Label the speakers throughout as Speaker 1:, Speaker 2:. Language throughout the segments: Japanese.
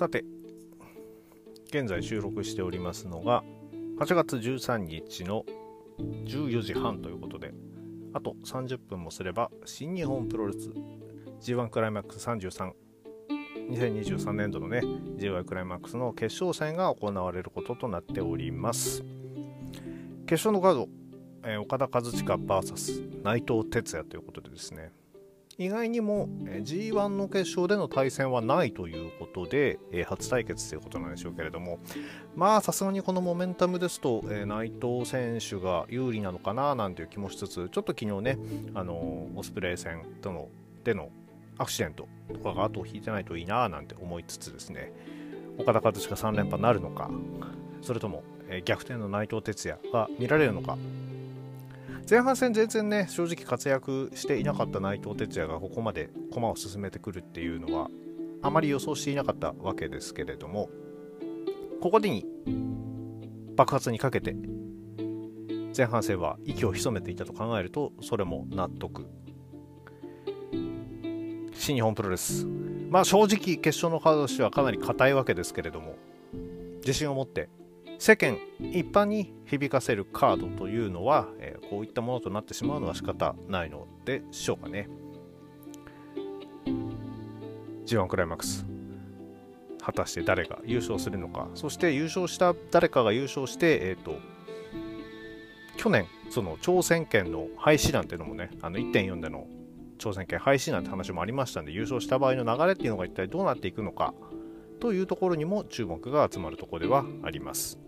Speaker 1: さて現在収録しておりますのが8月13日の14時半ということであと30分もすれば新日本プロレス G1 クライマックス33 2023年度のね G1 クライマックスの決勝戦が行われることとなっております。決勝のカード、えー、岡田和親 VS 内藤哲也ということでですね意外にも G1 の決勝での対戦はないということで、え初対決ということなんでしょうけれども、まあさすがにこのモメンタムですと、え内藤選手が有利なのかななんていう気もしつつ、ちょっと昨日ね、あのオスプレイ戦とのでのアクシデントとかが後を引いてないといいななんて思いつつですね、岡田和親3連覇なるのか、それとも、え逆転の内藤哲也が見られるのか、前半戦全然ね正直活躍していなかった内藤哲也がここまで駒を進めてくるっていうのはあまり予想していなかったわけですけれどもここでに爆発にかけて前半戦は息を潜めていたと考えるとそれも納得。新日本プロレス。まあ正直決勝のカードとしてはかなり硬いわけですけれども自信を持って世間一般に響かせるカードというのは、えー、こういったものとなってしまうのは仕方ないのでしょうかね。G1 クライマックス。果たして誰が優勝するのか。そして優勝した誰かが優勝してえっ、ー、と去年その挑戦権の廃止なんていうのもねあの1.4での挑戦権廃止なんて話もありましたんで優勝した場合の流れっていうのが一体どうなっていくのかというところにも注目が集まるところではあります。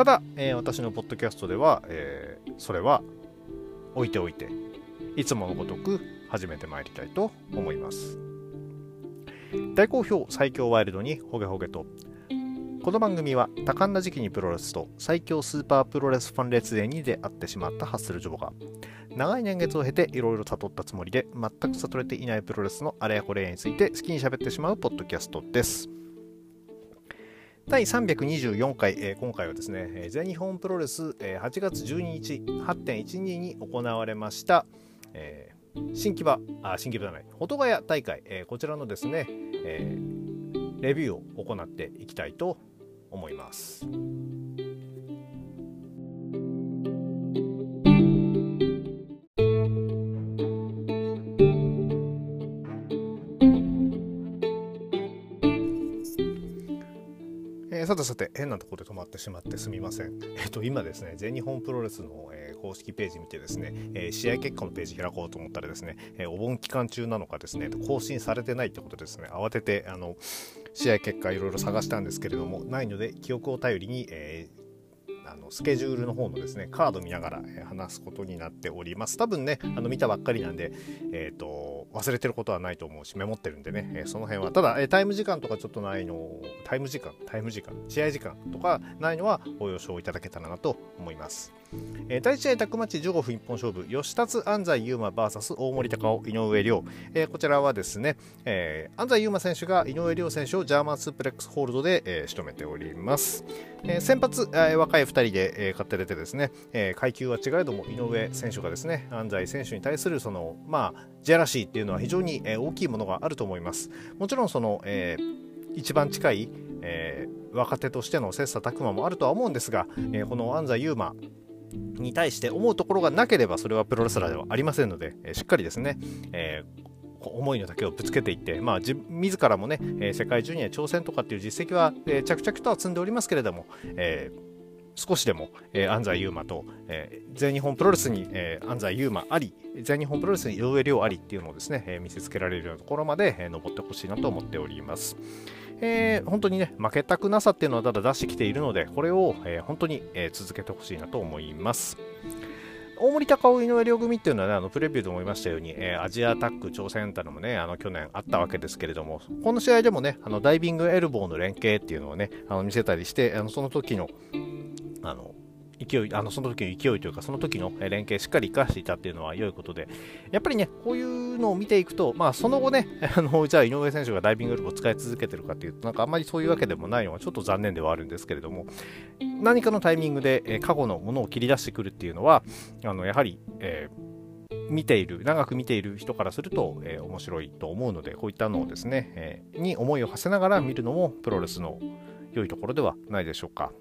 Speaker 1: ただ、えー、私のポッドキャストでは、えー、それは置いておいて、いつものごとく始めてまいりたいと思います。大好評最強ワイルドにホゲホゲとこの番組は多感な時期にプロレスと最強スーパープロレスファン列伝に出会ってしまったハッスルジョボが長い年月を経ていろいろ悟ったつもりで全く悟れていないプロレスのあれやこれやについて好きに喋ってしまうポッドキャストです。第324回、えー、今回はですね、えー、全日本プロレス、えー、8月12日8.12に行われました、えー、新木場、あ、新木場じゃない、保土ヶ谷大会、えー、こちらのですね、えー、レビューを行っていきたいと思います。てさて、変なところで止まってしまってすみません。えっと、今ですね、全日本プロレスの、えー、公式ページ見てですね、えー、試合結果のページ開こうと思ったらですね、えー、お盆期間中なのかですね、更新されてないってことですね、慌てて、あの、試合結果いろいろ探したんですけれども、ないので、記憶を頼りに、えーあのスケジュールの方のですねカード見ながら、話すことになっております。多分ねあの見たばっかりなんでえ、ー、と忘れてることはないと思うしメモってるんでね、え、その辺は。ただ、えー、タイム時間とかちょっとないのタイム時間タイム時間試合時間とかないのはご了承いただけたらなと思います。えー、第1試合タックマッチ15分一本勝負吉達安西優真 VS 大森高尾井上亮、えー、こちらはですね、えー、安西優真選手が井上亮選手をジャーマンスープレックスホールドで、えー、仕留めております、えー、先発、えー、若い2人で、えー、勝って出てですね、えー、階級は違えども井上選手がですね安西選手に対するそのまあジェラシーっていうのは非常に、えー、大きいものがあると思います。もちろんその、えー、一番近い、えー、若手としての切磋琢磨もあるとは思うんですが、えー、この安西優真に対して思うところがなければそれはプロレスラーではありませんので、えしっかりですね、えー思いの丈をぶつけていって、まあ、自自らもね、えー、世界ジュニア挑戦とかっていう実績は、えー、着々とは積んでおりますけれども、えー、少しでも、えー、安西優真と、えー、全日本プロレスに、えー、安西優真あり、全日本プロレスに井上亮ありっていうのをですね、えー、見せつけられるようなところまで、えー、登ってほしいなと思っております。えー、本当にね、負けたくなさっていうのはただ出してきているので、これを、えー、本当に、えー、続けてほしいなと思います。大森高尾井上両組っていうのはね、あのプレビューでも言いましたように、えー、アジアタック挑戦たのもね、あの去年あったわけですけれども、この試合でもね、あのダイビングエルボーの連携っていうのをね、あの見せたりして、あのその時の、あの、勢い、あの、その時の勢いというか、その時の連携しっかり活かしていたっていうのは良いことで、やっぱりね、こういうのを見ていくと、まあ、その後ね、あの、じゃあ井上選手がダイビングループを使い続けてるかっていうと、なんかあんまりそういうわけでもないのはちょっと残念ではあるんですけれども、何かのタイミングで、過去のものを切り出してくるっていうのは、あの、やはり、えー見ている長く見ている人からすると、えー、面白いと思うのでこういったのをですね、えー、に思いを馳せながら見るのもプロレスの良いところではないでしょうか。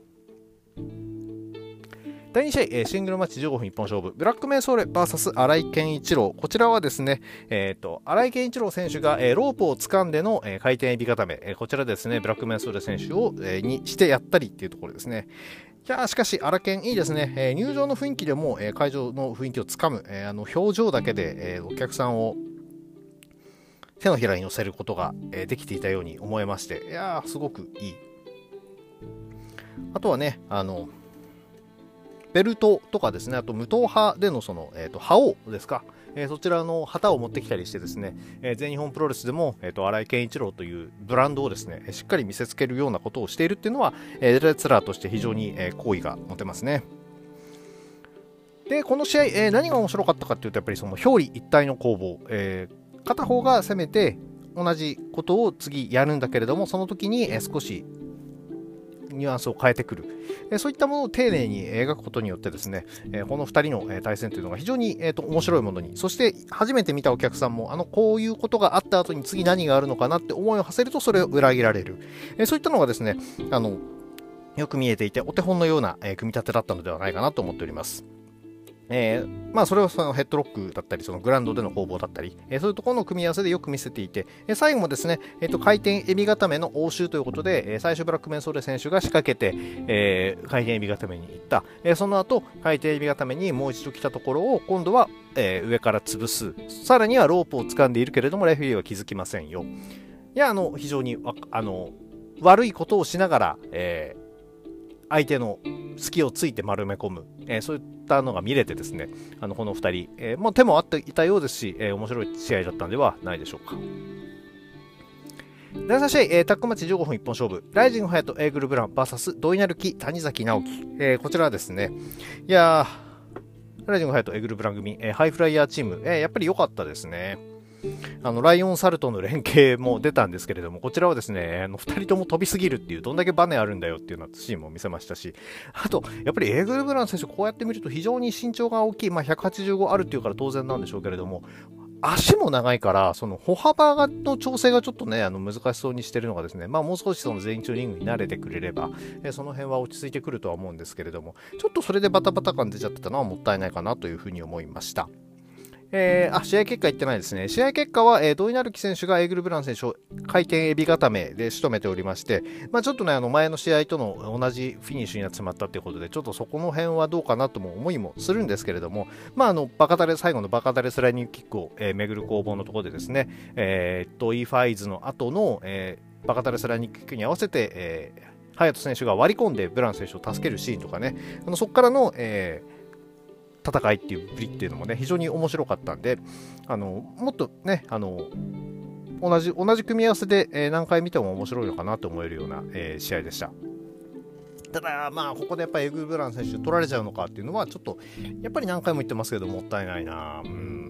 Speaker 1: 第2試合、えー、シングルマッチ15分一本勝負、ブラックメンソーレ VS 新井健一郎。こちらはですね、えっ、ー、と、新井健一郎選手が、えー、ロープを掴んでの、えー、回転エビ固め、えー、こちらですね、ブラックメンソーレ選手を、えー、にしてやったりっていうところですね。いやしかし、荒研いいですね、えー、入場の雰囲気でも、えー、会場の雰囲気をつかむ、えー、あの表情だけで、えー、お客さんを手のひらに乗せることが、えー、できていたように思えまして、いやすごくいい。あとはね、あの、ベルトとかですね、あと無党派でのその、えっ、ー、と、覇王ですか、えー、そちらの旗を持ってきたりしてですね、えー、全日本プロレスでも、えっ、と、荒井健一郎というブランドをですね、しっかり見せつけるようなことをしているっていうのは、えー、レツラーとして非常に、え好意が持てますね。で、この試合、え何が面白かったかっていうと、やっぱりその表裏一体の攻防、え片方が攻めて、同じことを次やるんだけれども、その時に少しニュアンスを変えてくる、えそういったものを丁寧に描くことによってですね、えこの2人の対戦というのが非常に、えーと、面白いものにそして初めて見たお客さんもあのこういうことがあった後に次何があるのかなって思いを馳せるとそれを裏切られる、えそういったのがですねあのよく見えていてお手本のような、え組み立てだったのではないかなと思っております。えー、まあ、それはそのヘッドロックだったり、そのグラウンドでの攻防だったり、えー、そういうところの組み合わせでよく見せていて、えー、最後もですね、えーと、回転エビ固めの応酬ということで、えー、最初ブラックメンソーレ選手が仕掛けて、えー、回転エビ固めに行った、えー、その後回転エビ固めにもう一度来たところを今度は、えー、上から潰す、さらにはロープを掴んでいるけれども、レフェリーは気づきませんよ。いや、あの、非常にあの悪いことをしながら、えー、相手の隙をついて丸め込む、えー、そういったのが見れてですね、あのこの2人、えー、もう手もあっていたようですし、えー、面白い試合だったんではないでしょうか。第3試合、えー、タックマッチ15分一本勝負、ライジングハヤト、エーグルブラン VS ドイナルキ、谷崎直樹、えー、こちらはですね、いやー、ライジングハヤト、エーグルブラン組、えー、ハイフライヤーチーム、えー、やっぱり良かったですね。あのライオンサルトの連携も出たんですけれども、こちらはですね、あの2人とも飛びすぎるっていう、どんだけバネあるんだよっていうようなシーンも見せましたし、あと、やっぱりエーグルブラン選手、こうやって見ると非常に身長が大きい、まあ、185あるっていうから当然なんでしょうけれども、足も長いから、その歩幅の調整がちょっとね、あの難しそうにしてるのがですね、まあもう少しその全員中リングに慣れてくれれば、えその辺は落ち着いてくるとは思うんですけれども、ちょっとそれでバタバタ感出ちゃってたのはもったいないかなというふうに思いました。えー、あ、試合結果言ってないですね。試合結果は、えー、ドイナルキ選手がエーグルブラン選手を回転エビ固めで仕留めておりまして、まあ、ちょっとね、あの前の試合との同じフィニッシュになってしまったということで、ちょっとそこの辺はどうかなとも思いもするんですけれども、まあ、あの、バカタレ、最後のバカタレスライニングキックを、えー、巡る攻防のところでですね、えー、と、イファイズの後の、えー、バカタレスライニングキックに合わせて、えー、ハヤト選手が割り込んでブラン選手を助けるシーンとかね、あのそこからの、えー、戦いっていうぶりっていうのもね、非常に面白かったんで、あの、もっとね、あの、同じ、同じ組み合わせで、えー、何回見ても面白いのかなと思えるような、えー、試合でした。ただ、まあ、ここでやっぱりエグブラン選手取られちゃうのかっていうのは、ちょっと、やっぱり何回も言ってますけど、もったいないな。うん。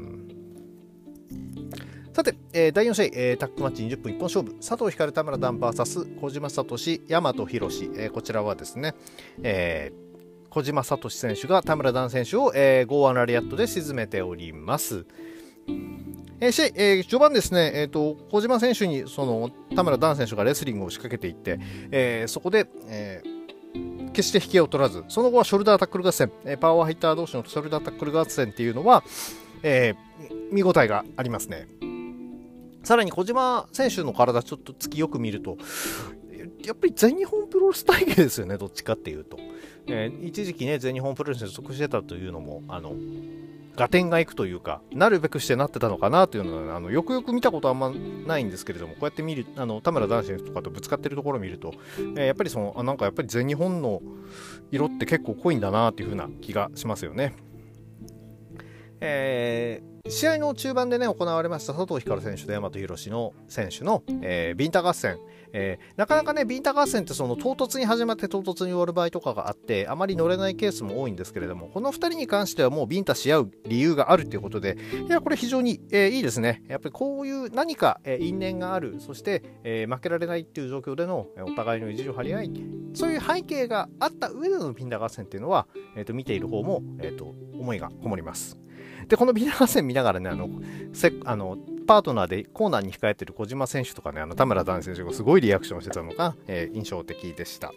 Speaker 1: さて、えー、第4試合、えー、タックマッチ20分一本勝負、佐藤光田村ダン VS 小島聡、大和博士、えー、こちらはですね、えー、小島聡選手が田村段選手を、えー、剛腕ラリアットで沈めております。えー、試合、えー、序盤ですね、えーと、小島選手にその田村段選手がレスリングを仕掛けていって、えー、そこで、えー、決して引きを取らず、その後はショルダータックル合戦、えー、パワーハイター同士のショルダータックル合戦っていうのは、えー、見応えがありますね。さらに小島選手の体ちょっと突きよく見ると、やっぱり全日本プロレス体系ですよね、どっちかっていうと。えー、一時期ね、全日本プロレスに属してたというのも、あの、合点がいくというか、なるべくしてなってたのかなというのは、あのよくよく見たことはあんまないんですけれども、こうやって見る、あの田村男子とかとぶつかってるところを見ると、えー、やっぱりその、あなんかやっぱり全日本の色って結構濃いんだなというふうな気がしますよね。えー、試合の中盤でね、行われました佐藤光選手と大和宏の選手の、えー、ビンタ合戦。えー、なかなかね、ビンタ合戦ってその唐突に始まって唐突に終わる場合とかがあって、あまり乗れないケースも多いんですけれども、この2人に関してはもうビンタし合う理由があるということで、いや、これ非常に、えー、いいですね。やっぱりこういう何か、えー、因縁がある、そして、え負けられないっていう状況での、お互いの意地を張り合い、そういう背景があった上でのビンタ合戦っていうのは、えーと、見ている方も、えーと、思いがこもります。で、このビナー戦見ながらね、あの、せあのパートナーでコーナーに控えてる小島選手とかね、あの田村ダン選手がすごいリアクションしてたのが、えー、印象的でした。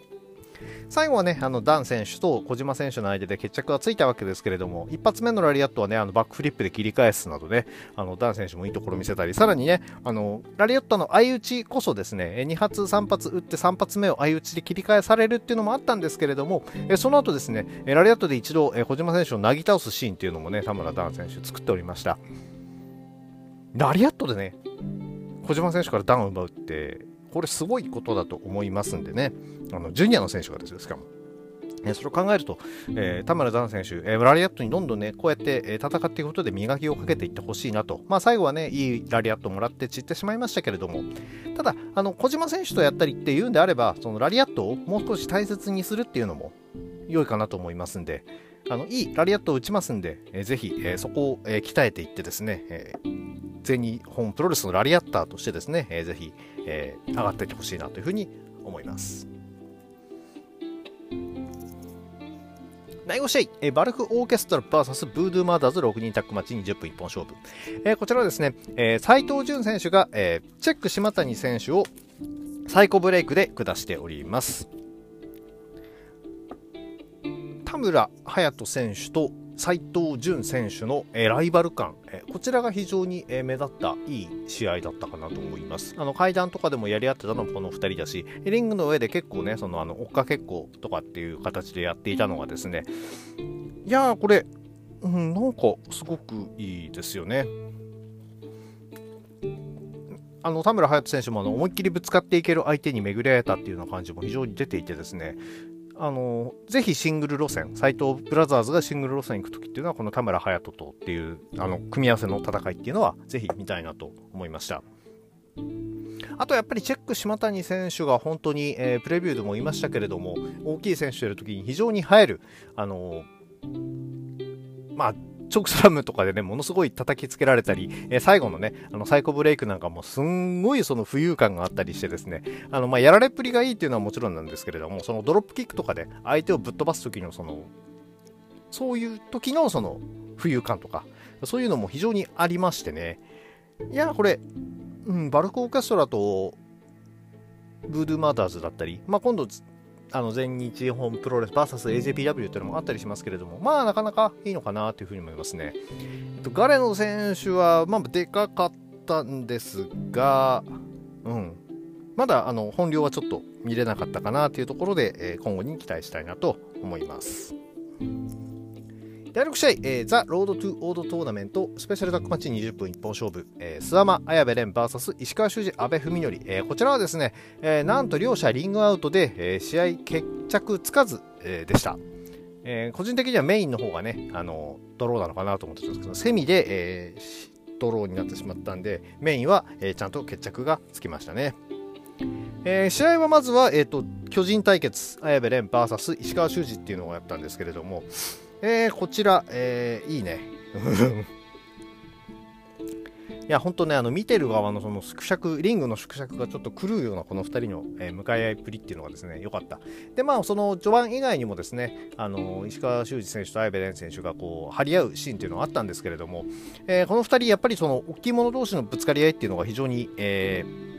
Speaker 1: 最後はね、あのダン選手と小島選手の間で決着がついたわけですけれども、一発目のラリアットはね、あのバックフリップで切り返すなどね、あのダン選手もいいところ見せたり、さらにね、あのラリアットの相打ちこそですね、2発、3発打って3発目を相打ちで切り返されるっていうのもあったんですけれども、その後ですね、ラリアットで一度小島選手をなぎ倒すシーンっていうのもね、田村ダン選手作っておりました。ラリアットでね、小島選手からダウンを奪うって、これすごいことだと思いますんでね、あのジュニアの選手がですよ、しかも。それを考えると、えー、田村ダン選手、えー、ラリアットにどんどんね、こうやって、えー、戦っていくことで磨きをかけていってほしいなと。まあ最後はね、いいラリアットもらって散ってしまいましたけれども、ただ、あの、小島選手とやったりっていうんであれば、そのラリアットをもう少し大切にするっていうのも良いかなと思いますんで、あの、いいラリアットを打ちますんで、えー、ぜひ、えー、そこを、え、鍛えていってですね、えー全日本プロレスのラリアッターとしてですね、えー、ぜひ、えー、上がっていってほしいなというふうに思います。第5試合、えー、バルクオーケストラ VS ブードゥーマーダーズ6人タッグマッチ20分一本勝負。えー、こちらはですね、えー、斉藤潤選手が、えー、チェック島谷選手をサイコブレイクで下しております。田村隼人選手と斉藤潤選手の、えライバル感、えこちらが非常に、え目立ったいい試合だったかなと思います。あの階段とかでもやり合ってたのもこの2人だしリングの上で結構ねそのあの追っかけっことかっていう形でやっていたのがですねいやーこれ、うん、なんかすごくいいですよね。あの田村隼人選手もあの思いっきりぶつかっていける相手に巡り合えたっていうような感じも非常に出ていてですねあのぜひシングル路線、斎藤ブラザーズがシングル路線行くときっていうのは、この田村隼人とっていうあの組み合わせの戦いっていうのは、ぜひ見たいなと思いました。あとやっぱりチェック島谷選手が本当に、えー、プレビューでも言いましたけれども、大きい選手とやるときに非常に映える、あのまあ、チョークスラムとかでね、ものすごい叩きつけられたり、えー、最後のね、あの、サイコブレイクなんかもすんごいその浮遊感があったりしてですね、あの、ま、やられっぷりがいいっていうのはもちろんなんですけれども、そのドロップキックとかで相手をぶっ飛ばす時のその、そういう時のその浮遊感とか、そういうのも非常にありましてね、いや、これ、うん、バルクオーケストラと、ブードゥーマーダーズだったり、まあ、今度あの全日本プロレス VS AJPW っていうのもあったりしますけれども、まあなかなかいいのかなというふうに思いますね。えっと、ガレノ選手は、まあ、でかかったんですが、うん、まだあの本領はちょっと見れなかったかなというところで、えー、今後に期待したいなと思います。第6試合、えー、 The Road to 王道トーナメントスペシャルタックマッチ20分一本勝負、えー、諏訪魔綾部蓮 VS 石川修司阿部史典、えー、こちらはですね、えー、なんと両者リングアウトで、えー、試合決着つかず、えー、でした。えー、個人的にはメインの方がね、あのドローなのかなと思ってたんですけど、セミで、えー、ドローになってしまったんで、メインは、えー、ちゃんと決着がつきましたね。えー、試合はまずは、えーと、巨人対決、綾部蓮 VS 石川修司っていうのをやったんですけれども、えー、こちら、えー、いいね。いや、本当ね、あの見てる側のその縮尺、リングの縮尺がちょっと狂うようなこの2人の、えー、向かい合いっぷりっていうのがですね、良かった。で、まあ、その序盤以外にもですね、あの石川修司選手と綾部蓮選手がこう張り合うシーンっていうのがあったんですけれども、えー、この2人、やっぱりその大きい者同士のぶつかり合いっていうのが非常に、えー、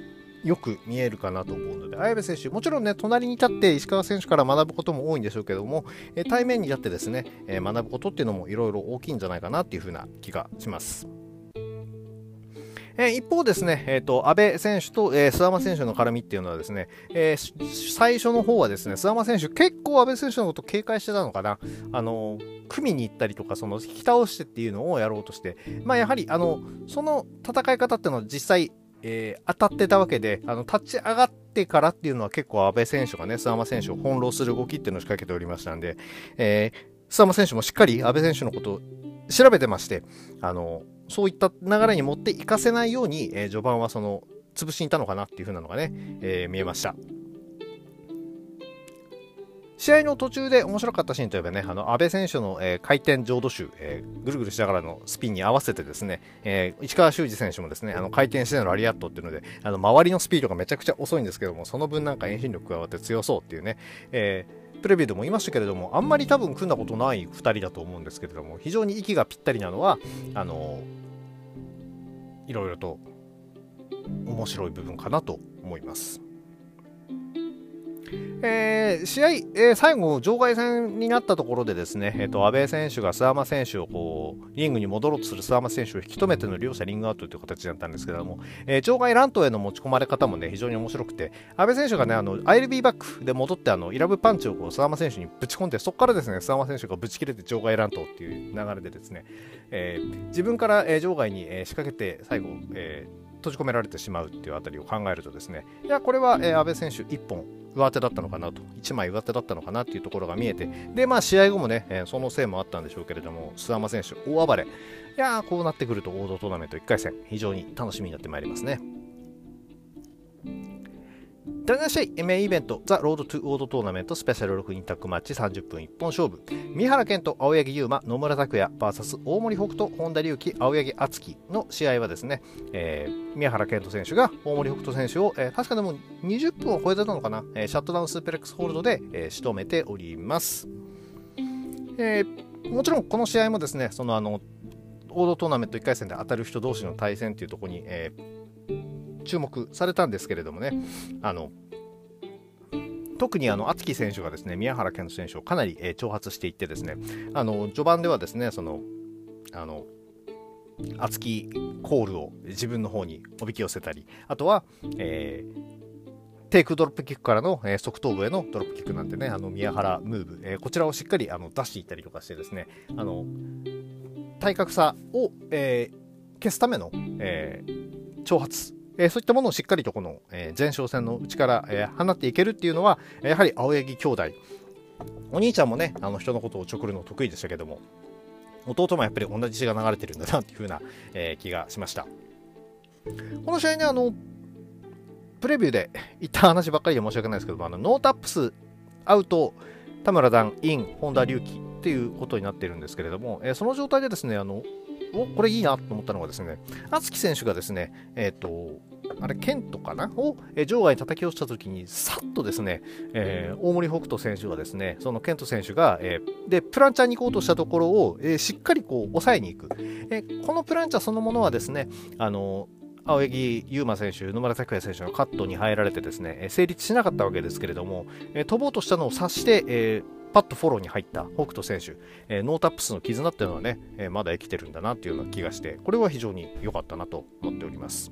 Speaker 1: よく見えるかなと思うので、綾部選手、もちろんね、隣に立って石川選手から学ぶことも多いんでしょうけども、え対面に立ってですね、え学ぶことっていうのもいろいろ大きいんじゃないかなっていうふうな気がします。えー、一方ですね、えーと、安倍選手と、えー、諏訪間選手の絡みっていうのはですね、えー、最初の方はですね、諏訪間選手結構安倍選手のこと警戒してたのかな。あの組みに行ったりとか、その引き倒してっていうのをやろうとして、まあやはり、あの、その戦い方っていうのは実際、えー、当たってたわけで、あの、立ち上がってからっていうのは結構安倍選手がね、諏訪間選手を翻弄する動きっていうのを仕掛けておりましたんで、えー、諏訪間選手もしっかり安倍選手のことを調べてまして、あの、そういった流れに持っていかせないように、えー、序盤はその、潰しにいたのかなっていう風なのがね、えー、見えました。試合の途中で面白かったシーンといえばね、あの安倍選手の、えー、回転浄土集、えー、ぐるぐるしながらのスピンに合わせてですね、えー、市川修司選手もですね、あの回転してのラリアットっていうので、あの周りのスピードがめちゃくちゃ遅いんですけども、その分なんか遠心力加わって強そうっていうね、えープレビューでも言いましたけれどもあんまり多分組んだことない2人だと思うんですけれども非常に息がぴったりなのはあのいろいろと面白い部分かなと思います。えー、試合、えー、最後、場外戦になったところでですね、えーと、安倍選手が諏訪間選手をこうリングに戻ろうとする諏訪間選手を引き止めての両者リングアウトという形だったんですけれども、えー、場外乱闘への持ち込まれ方もね非常に面白くて、安倍選手がね、あの ILB バックで戻ってあのイラブパンチをこう諏訪間選手にぶち込んで、そこからですね諏訪間選手がぶち切れて場外乱闘っていう流れでですね、えー、自分から、えー、場外に、えー、仕掛けて最後、えー閉じ込められてしまうっていうあたりを考えるとですねいやこれは、えー、阿部選手1本上手だったのかなと1枚上手だったのかなっていうところが見えてでまあ試合後もね、えー、そのせいもあったんでしょうけれども諏訪魔選手大暴れいやこうなってくると王道トーナメント1回戦非常に楽しみになってまいりますね。第7試合、メインイベント、 The Road to 王道トーナメントスペシャル6人タッグマッチ30分一本勝負。三原健と青柳優馬、野村拓也 VS 大森北斗、本田隆起、青柳敦樹の試合はですね、えー、宮原健人選手が大森北斗選手を、えー、確かでも20分を超えてたのかな、えー、シャットダウンスーペレックスホールドで、えー、仕留めております。えー、もちろんこの試合もですね、そのあの、オードトーナメント1回戦で当たる人同士の対戦というところに、えー注目されたんですけれどもね、あの特にあの敦樹選手がですね宮原健人選手をかなり、えー、挑発していってですね。あの序盤ではですねそのあの敦樹コールを自分の方におびき寄せたりあとは、えー、テイクドロップキックからの、えー、側頭部へのドロップキックなんてねあの宮原ムーブ、えー、こちらをしっかりあの出していったりとかしてですねあの体格差を、えー、消すための、え、挑発え、そういったものをしっかりとこの、え、前哨戦の内から、え、放っていけるっていうのは、やはり青柳兄弟。お兄ちゃんもね、あの人のことおちょくるの得意でしたけども、弟もやっぱり同じ血が流れてるんだなっていう風な、え、気がしました。この試合ね、あの、プレビューで言った話ばっかりで申し訳ないですけども、あのノータップス、アウト、田村男児、イン、本田竜輝っていうことになってるんですけれども、え、その状態でですね、あのおこれいいなと思ったのがですね、敦樹選手がですね、えっ、ー、と、あれ、ケントかな？を、え場外に叩き落ちたときに、さっとですね、えー、大森北斗選手がですね、そのケント選手が、えー、で、プランチャーに行こうとしたところを、えー、しっかりこう、抑えに行く。えこのプランチャーそのものはですね、あの青柳優馬選手、野村拓也選手のカットに入られてですね、成立しなかったわけですけれども、え飛ぼうとしたのを察して、パッとフォローに入った北斗選手、えー、ノータップスの絆っていうのはね、えー、まだ生きてるんだなっていうような気がして、これは非常に良かったなと思っております。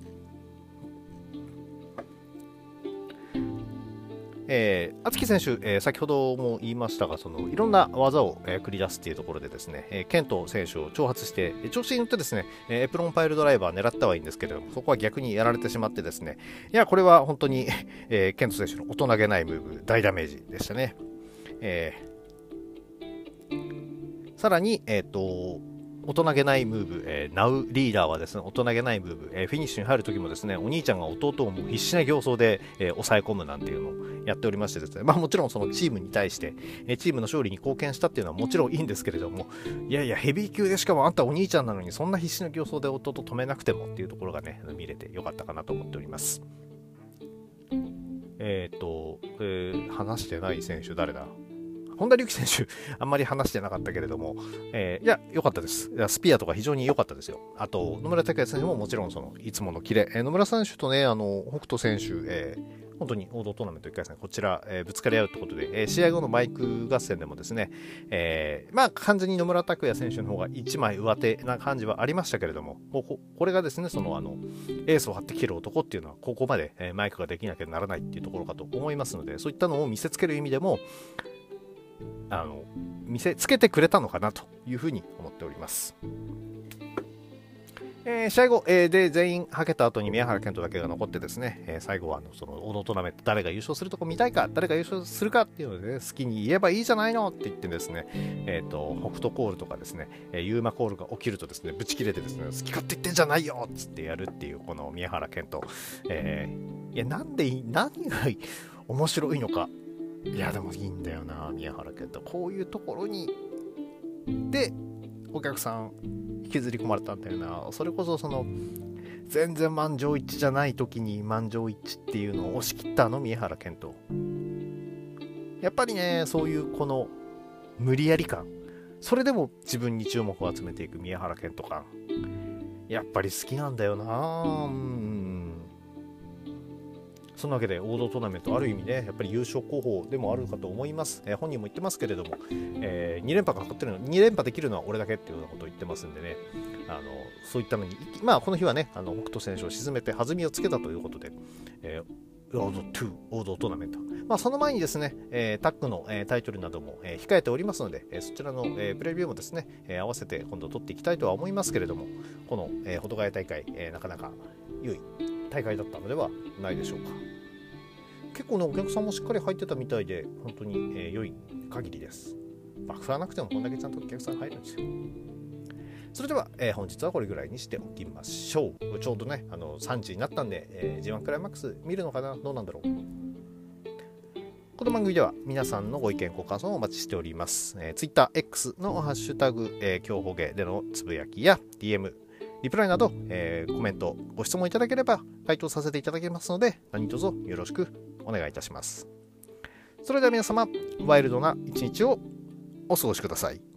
Speaker 1: えー、敦樹選手、えー、先ほども言いましたが、そのいろんな技を、えー、繰り出すっていうところでですね、えー、ケント選手を挑発して、調子に乗ってですね、えエプロンパイルドライバー狙ったはいいんですけれども、そこは逆にやられてしまってですね、いや、これは本当に、えー、ケント選手の大人げないムーブ、大ダメージでしたね。えーさらに、えっ、ー、と、大人げないムーブ、えー、ナウリーダーはですね、大人げないムーブ、えー、フィニッシュに入るときもですね、お兄ちゃんが弟をもう必死な形相で、えー、抑え込むなんていうのをやっておりましてですね、まあもちろんそのチームに対して、えー、チームの勝利に貢献したっていうのはもちろんいいんですけれども、いやいや、ヘビー級でしかもあんたお兄ちゃんなのにそんな必死な形相で弟止めなくてもっていうところがね、見れてよかったかなと思っております。えっ、と、えー、話してない選手誰だ？本田隆起選手、あんまり話してなかったけれども、えー、いや、良かったです。いやスピアとか非常に良かったですよ。あと、野村拓也選手ももちろん、その、いつものキレ。えー、野村選手とね、あの、北斗選手、えー本当に王道トーナメント1回戦、こちら、えー、ぶつかり合うということで、えー、試合後のマイク合戦でもですね、えー、まあ完全に野村拓也選手の方が1枚上手な感じはありましたけれども、こここれがですね、そのあのエースを張ってきる男っていうのは、ここまで、えマイクができなきゃならないっていうところかと思いますので、そういったのを見せつける意味でも、あの見せつけてくれたのかなというふうに思っております。えー、試合後、えー、で全員はけた後に宮原健人だけが残ってですね、えー、最後はあのその王道トーナメント誰が優勝するとこ見たいか誰が優勝するかっていうので、ね、好きに言えばいいじゃないのって言ってですね、えーと、北斗コールとかですね、えー、ユーマコールが起きるとですねブチ切れてですね好き勝手言ってんじゃないよっつってやるっていうこの宮原健人、えー、いやなんで何が面白いのかいやでもいいんだよな宮原健人こういうところに。でお客さん引きずり込まれたんだよな。それこそその全然満場一致じゃない時に満場一致っていうのを押し切ったの宮原健人やっぱりねそういうこの無理やり感。それでも自分に注目を集めていく宮原健人感。やっぱり好きなんだよなうん。そんなわけで王道トーナメントある意味ねやっぱり優勝候補でもあるかと思います、えー、本人も言ってますけれども、えー、2連覇がかかってるの2連覇できるのは俺だけっていうようなことを言ってますんでね。あのそういったのにまあこの日はねあの北斗選手を沈めて弾みをつけたということで、えーロード2王道トーナメント。まあ、その前にですね、えー、タッグの、えー、タイトルなども、えー、控えておりますので、えそちらの、えプレビューもですね、え合わせて今度取っていきたいとは思いますけれども、この、えー、保土ヶ谷大会、えなかなか良い大会だったのではないでしょうか。結構ね、お客さんもしっかり入ってたみたいで、本当に、え良い限りです。バック振らなくてもこんだけちゃんとお客さん入るんですよ。それでは、えー、本日はこれぐらいにしておきましょう。ちょうどね、あの3時になったんで、えー、G1 クライマックス見るのかな？どうなんだろう？この番組では皆さんのご意見、ご感想をお待ちしております。えー、Twitter、X のハッシュタグ、えー、今日ほげでのつぶやきや DM、リプライなど、えー、コメント、ご質問いただければ回答させていただきますので、何卒よろしくお願いいたします。それでは皆様、ワイルドな一日をお過ごしください。